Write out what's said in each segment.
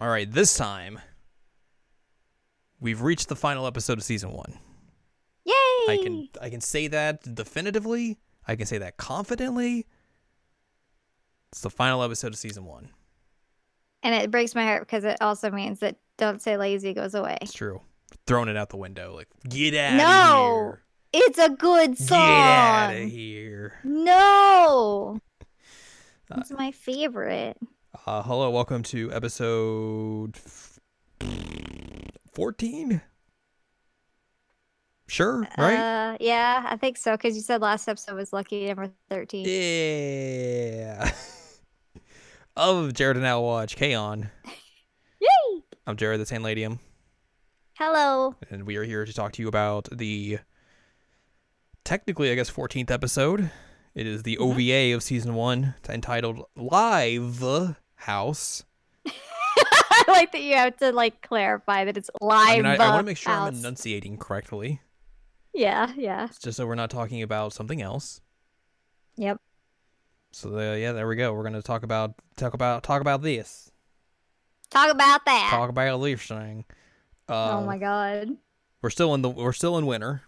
All right, this time we've reached the final episode of season one. Yay! I can I can say that definitively. I can say that confidently. It's the final episode of season one. And it breaks my heart because it also means that Don't Say Lazy goes away. It's true. Throwing it out the window, like get out No! of here. It's a good song. Get out of here. No. Uh, It's my favorite. Uh, hello, welcome to episode fourteen. Sure, right? Uh, yeah, I think so because you said last episode was lucky number 13. Yeah. of Jared and Al Watch, K-On. Yay! I'm Jared the Sand Ladium, Hello. and we are here to talk to you about the technically, I guess, 14th episode. It is the Mhm. OVA of season one, entitled Live House. I like that you have to like clarify that it's live. I mean, I, I want to make sure I'm enunciating correctly, Yeah, yeah. just so we're not talking about something else. Yep. So uh, yeah, there we go. We're gonna talk about talk about talk about this. Talk about that. Talk about this thing. Uh, oh my god. We're still in the we're still in winter.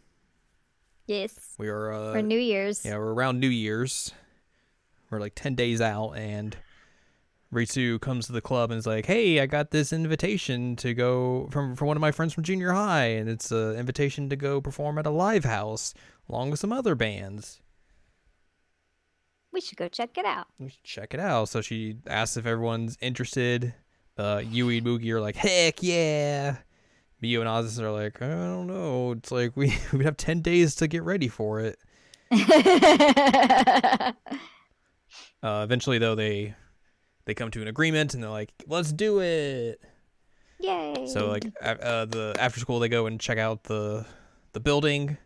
Yes. We are uh, For New Year's. yeah we're around New Year's. We're like ten days out, and Ritsu comes to the club and is like, "Hey, I got this invitation to go from from one of my friends from junior high, and it's an invitation to go perform at a live house along with some other bands. We should go check it out. We should check it out." So she asks if everyone's interested. Uh, Yui and Mugi are like, "Heck yeah!" Mio and Ozus are like, "I don't know. It's like we we have ten days to get ready for it." Uh, eventually, though, they they come to an agreement and they're like, "Let's do it." Yay. So, like, uh, the after school, they go and check out the the building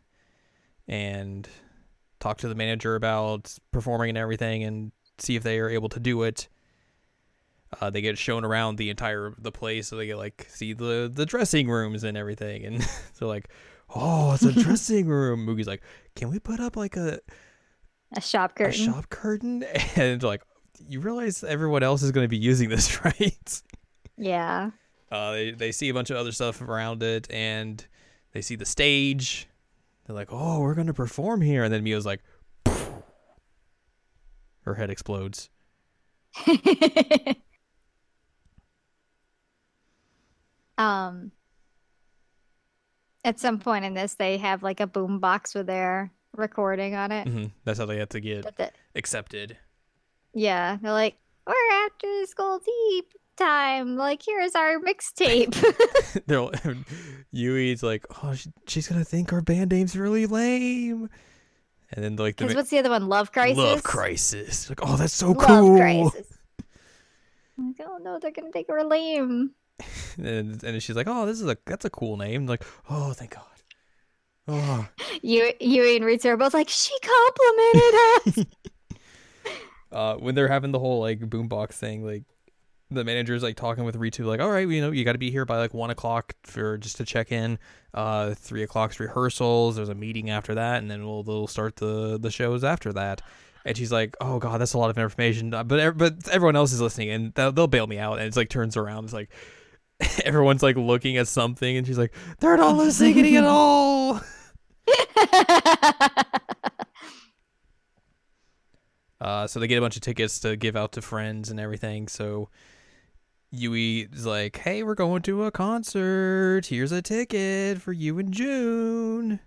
and talk to the manager about performing and everything, and see if they are able to do it. Uh, they get shown around the entire the place, so they get like see the the dressing rooms and everything, and they're like, "Oh, it's a dressing room." Mugi's like, "Can we put up like a a shop curtain a shop curtain and like you realize everyone else is going to be using this right? Yeah. uh they, they see a bunch of other stuff around it and they see the stage. They're like oh we're going to perform here. And then mio's like her head explodes. Um at some point in this they have like a boom box with their recording on it. hmm that's how they have to get the- accepted yeah, they're like, We're after school tea time. Like, here's our mixtape. they're yui's like oh she, she's to think our band name's really lame and then like the Because ma- what's the other one? Love Crisis? love crisis like oh that's so cool. Love cool Crisis. Like, oh no, they're gonna think we're lame. and and she's like, "Oh, this is a that's a cool name." like, "Oh, thank God." Oh, You, and Ritsu are both like, she complimented us. Uh, when they're having the whole like boombox thing, like the manager's like talking with Ritsu, like, "All right, you know, you got to be here by like one o'clock for just to check in. Uh, three o'clock's rehearsals. There's a meeting after that, and then we'll they'll start the the shows after that." And she's like, "Oh God, that's a lot of information." Uh, But but everyone else is listening, and they'll, they'll bail me out. And it's like turns around, it's like everyone's like looking at something, and she's like, "They're not listening at all." Uh, so they get a bunch of tickets to give out to friends and everything. So Yui is like, "Hey, we're going to a concert. Here's a ticket for you in June."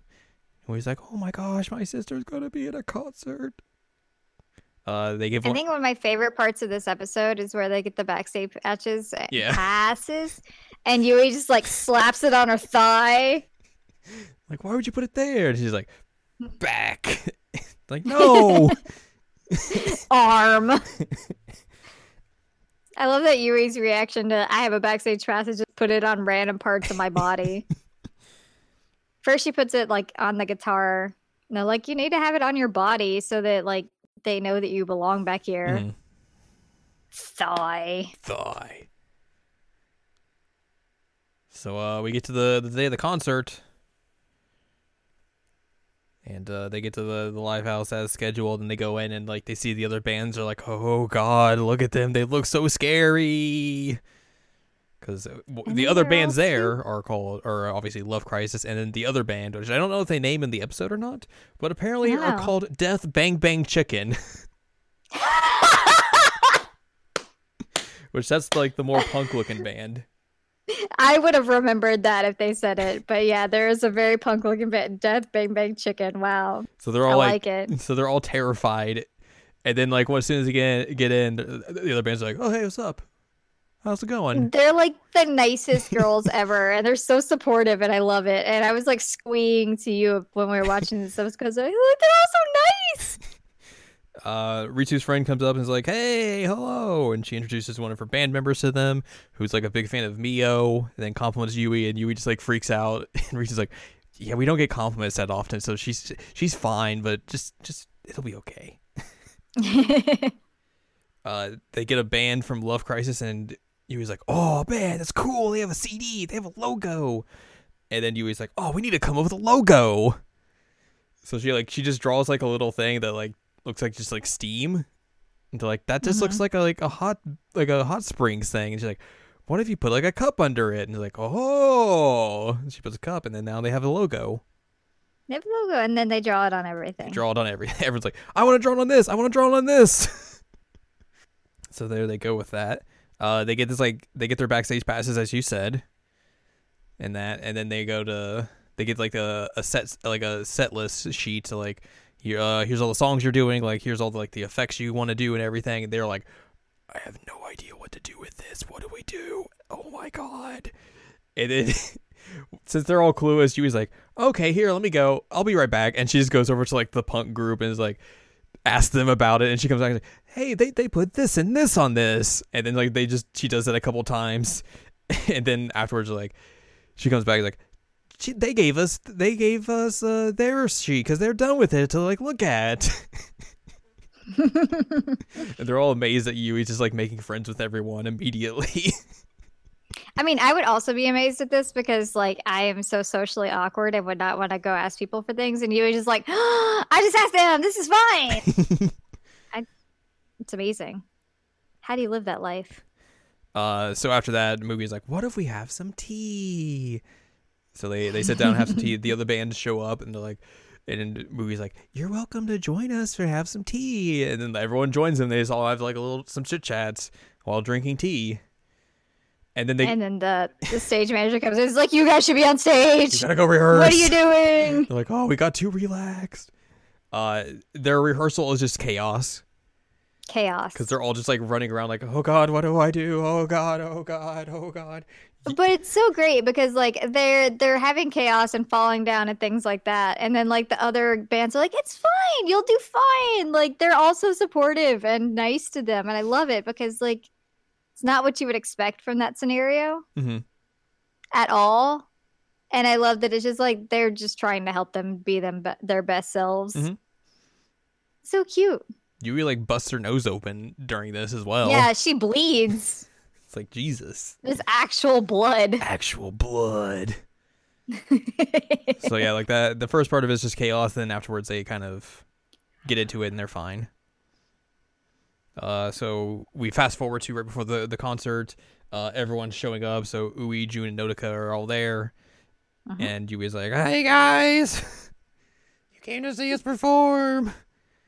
And he's like, "Oh my gosh, my sister's gonna be at a concert." Uh, they give I one. think one of my favorite parts of this episode is where they get the backstage patches and Yeah. passes, and Yui just like slaps it on her thigh. like, why would you put it there? And she's like, "Back." like, no. Arm. I love that Yui's reaction to I have a backstage pass is just put it on random parts of my body. First, she puts it like on the guitar. No, like you need to have it on your body so that like they know that you belong back here. Mhm. Thigh. thigh. So uh, we get to the, the day of the concert, and uh, they get to the, the live house as scheduled, and they go in and like they see the other bands are like, oh god, look at them, they look so scary. because the other bands there are called are obviously Love Crisis, and then the other band, which I don't know if they name in the episode or not, but apparently are Oh. called Death Bang Bang Chicken, which that's like the more punk looking band. I would have remembered that if they said it. But yeah, there is a very punk looking bit. Death Bang Bang Chicken. Wow. So they're I all like, like, it. so they're all terrified, and then like as soon as they get get in, the the other band's are like, "Oh hey, what's up? How's it going?" They're like the nicest girls ever, and they're so supportive, and I love it. And I was like squeeing to you when we were watching this because like, look, they're all so nice. Uh, Ritsu's friend comes up and is like, "Hey, hello," and she introduces one of her band members to them, who's like a big fan of Mio, and then compliments Yui, and Yui just like freaks out, and Ritsu's like, "Yeah, we don't get compliments that often, so she's she's fine, but just just it'll be okay." Uh, they get a band from Love Crisis, and Yui's like, "Oh man, that's cool. They have a CD. They have a logo." And then Yui's like, "Oh, we need to come up with a logo." So she like she just draws like a little thing that like looks like just like steam. And they're like, "That just looks like a like a hot like a hot springs thing." And she's like, "What if you put like a cup under it?" And they're like, "Oh!" And she puts a cup, and then now they have a logo. they have a logo, and then they draw it on everything. Draw it on everything. Everyone's like, "I want to draw it on this. I want to draw it on this." so there they go with that. Uh, they get this like they get their backstage passes as you said, and that, and then they go to they get like a, a set like a set list sheet to like uh here's all the songs you're doing like here's all the, like the effects you want to do and everything and they're like I have no idea what to do with this. What do we do? Oh my god. And then since they're all clueless Yui's like okay here let me go. I'll be right back. And she just goes over to like the punk group and is like ask them about it and she comes back and like hey they, they put this and this on this. And then like they just she does it a couple times. And then afterwards like she comes back like she, they gave us they gave us uh, their sheet because they're done with it to like look at and they're all amazed that Yui's just like making friends with everyone immediately I mean, I would also be amazed at this because, like, I am so socially awkward and would not want to go ask people for things. And you were just like, I just asked them. This is fine. I, it's amazing. How do you live that life? Uh, so after that, Mugi is like, "What if we have some tea?" So they they sit down and have some tea. The other bands show up and they're like, and Mugi's like, "You're welcome to join us for have some tea." And then everyone joins them. They just all have like a little some chit chats while drinking tea. And then they and then the, the stage manager comes in. It's like, you guys should be on stage. you gotta go rehearse. What are you doing? They're like, "Oh, we got too relaxed." Uh, their rehearsal is just chaos Chaos. because they're all just like running around like, "Oh God, what do I do? Oh God, oh God, oh God." But it's so great because like they're they're having chaos and falling down and things like that. And then like the other bands are like, It's fine, you'll do fine. Like they're also supportive and nice to them. And I love it because like it's not what you would expect from that scenario hmm at all. And I love that it's just like they're just trying to help them be them be- their best selves. Mhm. So cute. Yui like bust her nose open during this as well. Yeah, she bleeds. It's like Jesus. There's actual blood. Actual blood. So yeah, like that the first part of it is just chaos, and then afterwards they kind of get into it and they're fine. Uh so we fast forward to right before the, the concert. Uh everyone's showing up, so Ui, Jun, and Nodoka are all there. Mhm. And Yui's like, Hey guys You came to see us perform.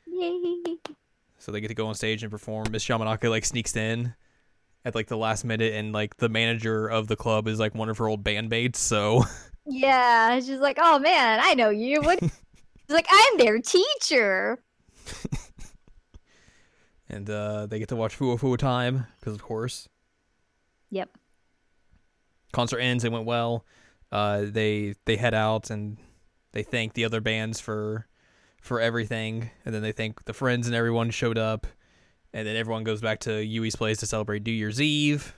Yay. So they get to go on stage and perform. Miss Yamanaka like sneaks in at like the last minute and like the manager of the club is like one of her old bandmates, so Yeah, she's like, "Oh man, I know you." What? she's like, "I'm their teacher." and uh they get to watch Fuwa Fuwa time because of course. Yep. Concert ends, it went well. Uh they they head out and they thank the other bands for for everything and then they thank the friends and everyone showed up and then everyone goes back to Yui's place to celebrate New Year's Eve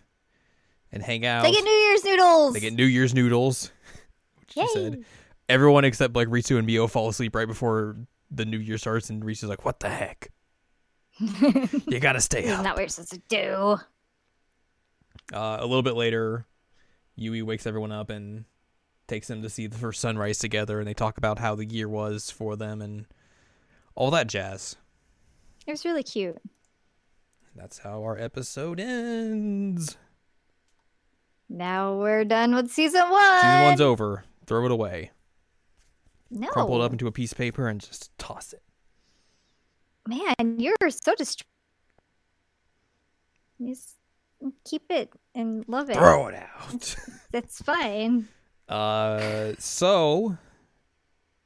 and hang out. They get New Year's noodles. They get New Year's noodles. Which Yay. said. Everyone except like Ritsu and Mio fall asleep right before the New Year starts, and Ritsu's like, "What the heck? You gotta stay Isn't that what you're supposed to do? Uh, a little bit later, Yui wakes everyone up and takes them to see the first sunrise together, and they talk about how the year was for them and all that jazz. It was really cute. That's how our episode ends. Now we're done with season one. Season one's over. Throw it away. no, Crumple it up into a piece of paper and just toss it. man, you're so distracted. Just keep it and love it. Throw it out. That's fine. uh, so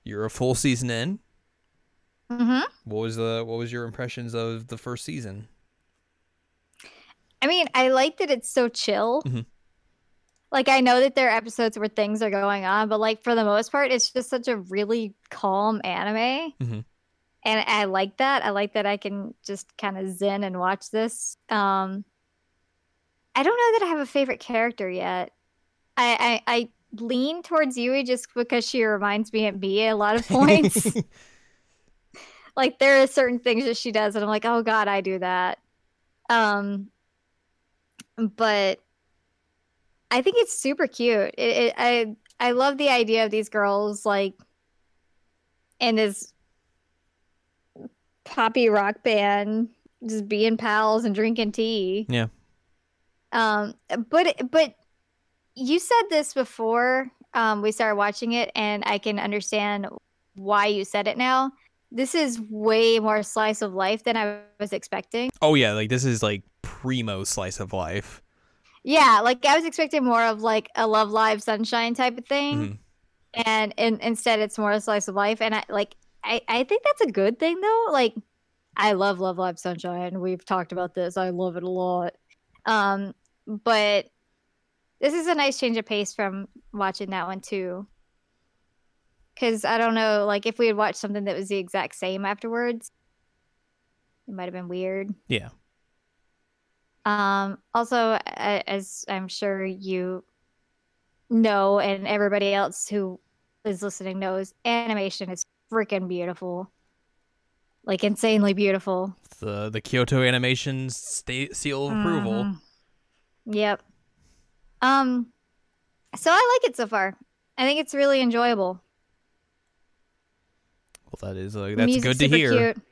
you're a full season in. hmm What was the what was your impressions of the first season? I mean, I like that it's so chill. Mhm. Like I know that there are episodes where things are going on, but like for the most part, it's just such a really calm anime. Mhm. And I like that. I like that I can just kind of zen and watch this. Um I don't know that I have a favorite character yet. I I, I lean towards Yui just because she reminds me of me a lot of points. like there are certain things that she does and I'm like, "Oh god, I do that." Um but I think it's super cute. It, it, I I love the idea of these girls like in this poppy rock band, just being pals and drinking tea. Yeah. Um, but but you said this before um, we started watching it, and I can understand why you said it now. This is way more slice of life than I was expecting. oh yeah, like this is like primo slice of life. Yeah, like I was expecting more of like a Love Live Sunshine type of thing, Mhm. and, and instead it's more a slice of life. And I like I I think that's a good thing though. Like I love Love Live Sunshine. We've talked about this. I love it a lot. Um, but this is a nice change of pace from watching that one too. Because I don't know, like if we had watched something that was the exact same afterwards, it might have been weird. Yeah. Um, also, as I'm sure you know, and everybody else who is listening knows, animation is freaking beautiful. Like insanely beautiful. The the Kyoto Animation sta- seal of approval. Mhm. Yep. Um, so I like it so far. I think it's really enjoyable. Well, that is uh, that's music's good to hear. Cute.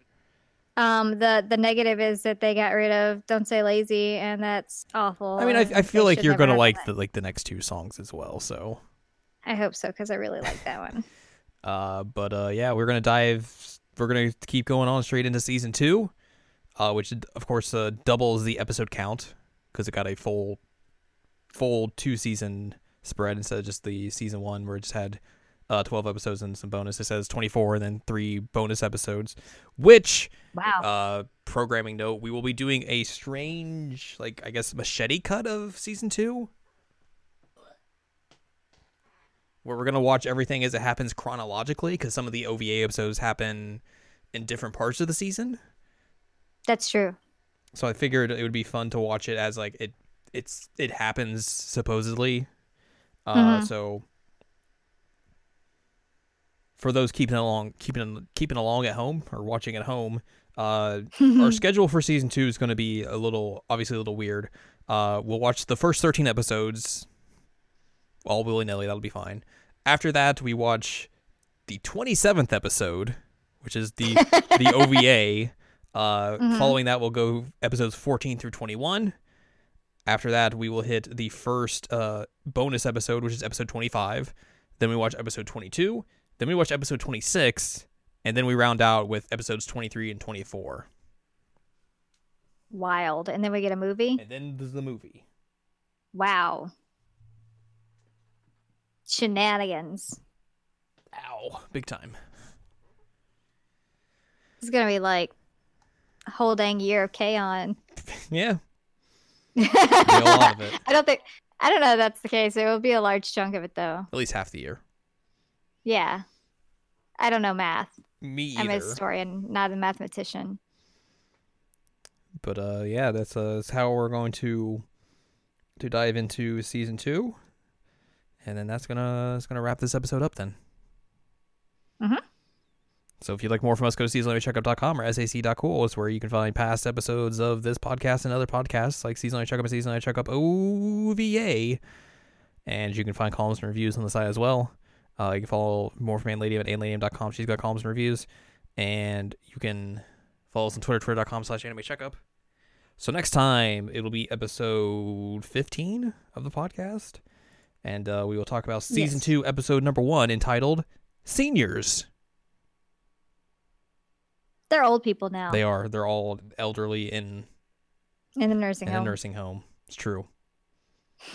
Um, the the negative is that they got rid of "Don't Say Lazy," and that's awful. I mean, I, I feel like you're gonna like the like the next two songs as well. So. I hope so because I really like that one. uh, but uh, yeah, we're gonna dive. We're gonna keep going on straight into season two, uh, which of course uh, doubles the episode count because it got a full, full two season spread instead of just the season one where it just had uh 12 episodes and some bonus. It says 24 and then three bonus episodes, which Wow. uh programming note we will be doing a strange like i guess machete cut of season two where we're gonna watch everything as it happens chronologically because some of the ova episodes happen in different parts of the season That's true. so i figured it would be fun to watch it as like it it's it happens supposedly uh Mhm. so for those keeping along keeping keeping along at home or watching at home uh our schedule for season two is going to be a little obviously a little weird. Uh we'll watch the first 13 episodes all willy-nilly. That'll be fine. After that we watch the 27th episode which is the the ova uh Mhm. following that we'll go episodes 14 through 21 after that we will hit the first uh bonus episode which is episode 25 then we watch episode 22 then we watch episode 26 and then we round out with episodes 23 and 24 Wild. And then we get a movie. and then there's the movie Wow. Shenanigans. ow big time It's gonna be like a whole dang year of K-On! yeah I a lot of it. don't think I don't know if that's the case. It will be a large chunk of it though. at least half the year Yeah. I don't know math. me either. I'm a historian, not a mathematician. but uh yeah that's uh that's how we're going to to dive into season two and then that's gonna that's gonna wrap this episode up then Mhm. so if you'd like more from us go to seasonallycheckup.com or sac.cool is where you can find past episodes of this podcast and other podcasts like seasonally checkup and seasonally checkup ova and you can find columns and reviews on the site as well uh, you can follow more from Anladium at anladium.com. She's got columns and reviews. And you can follow us on Twitter, twitter.com slash anime checkup. So next time it'll be episode 15 of the podcast, and uh, we will talk about season Yes. two, episode number one, entitled "Seniors." They're old people now They are. They're all elderly in in the nursing in a home. nursing home. It's true.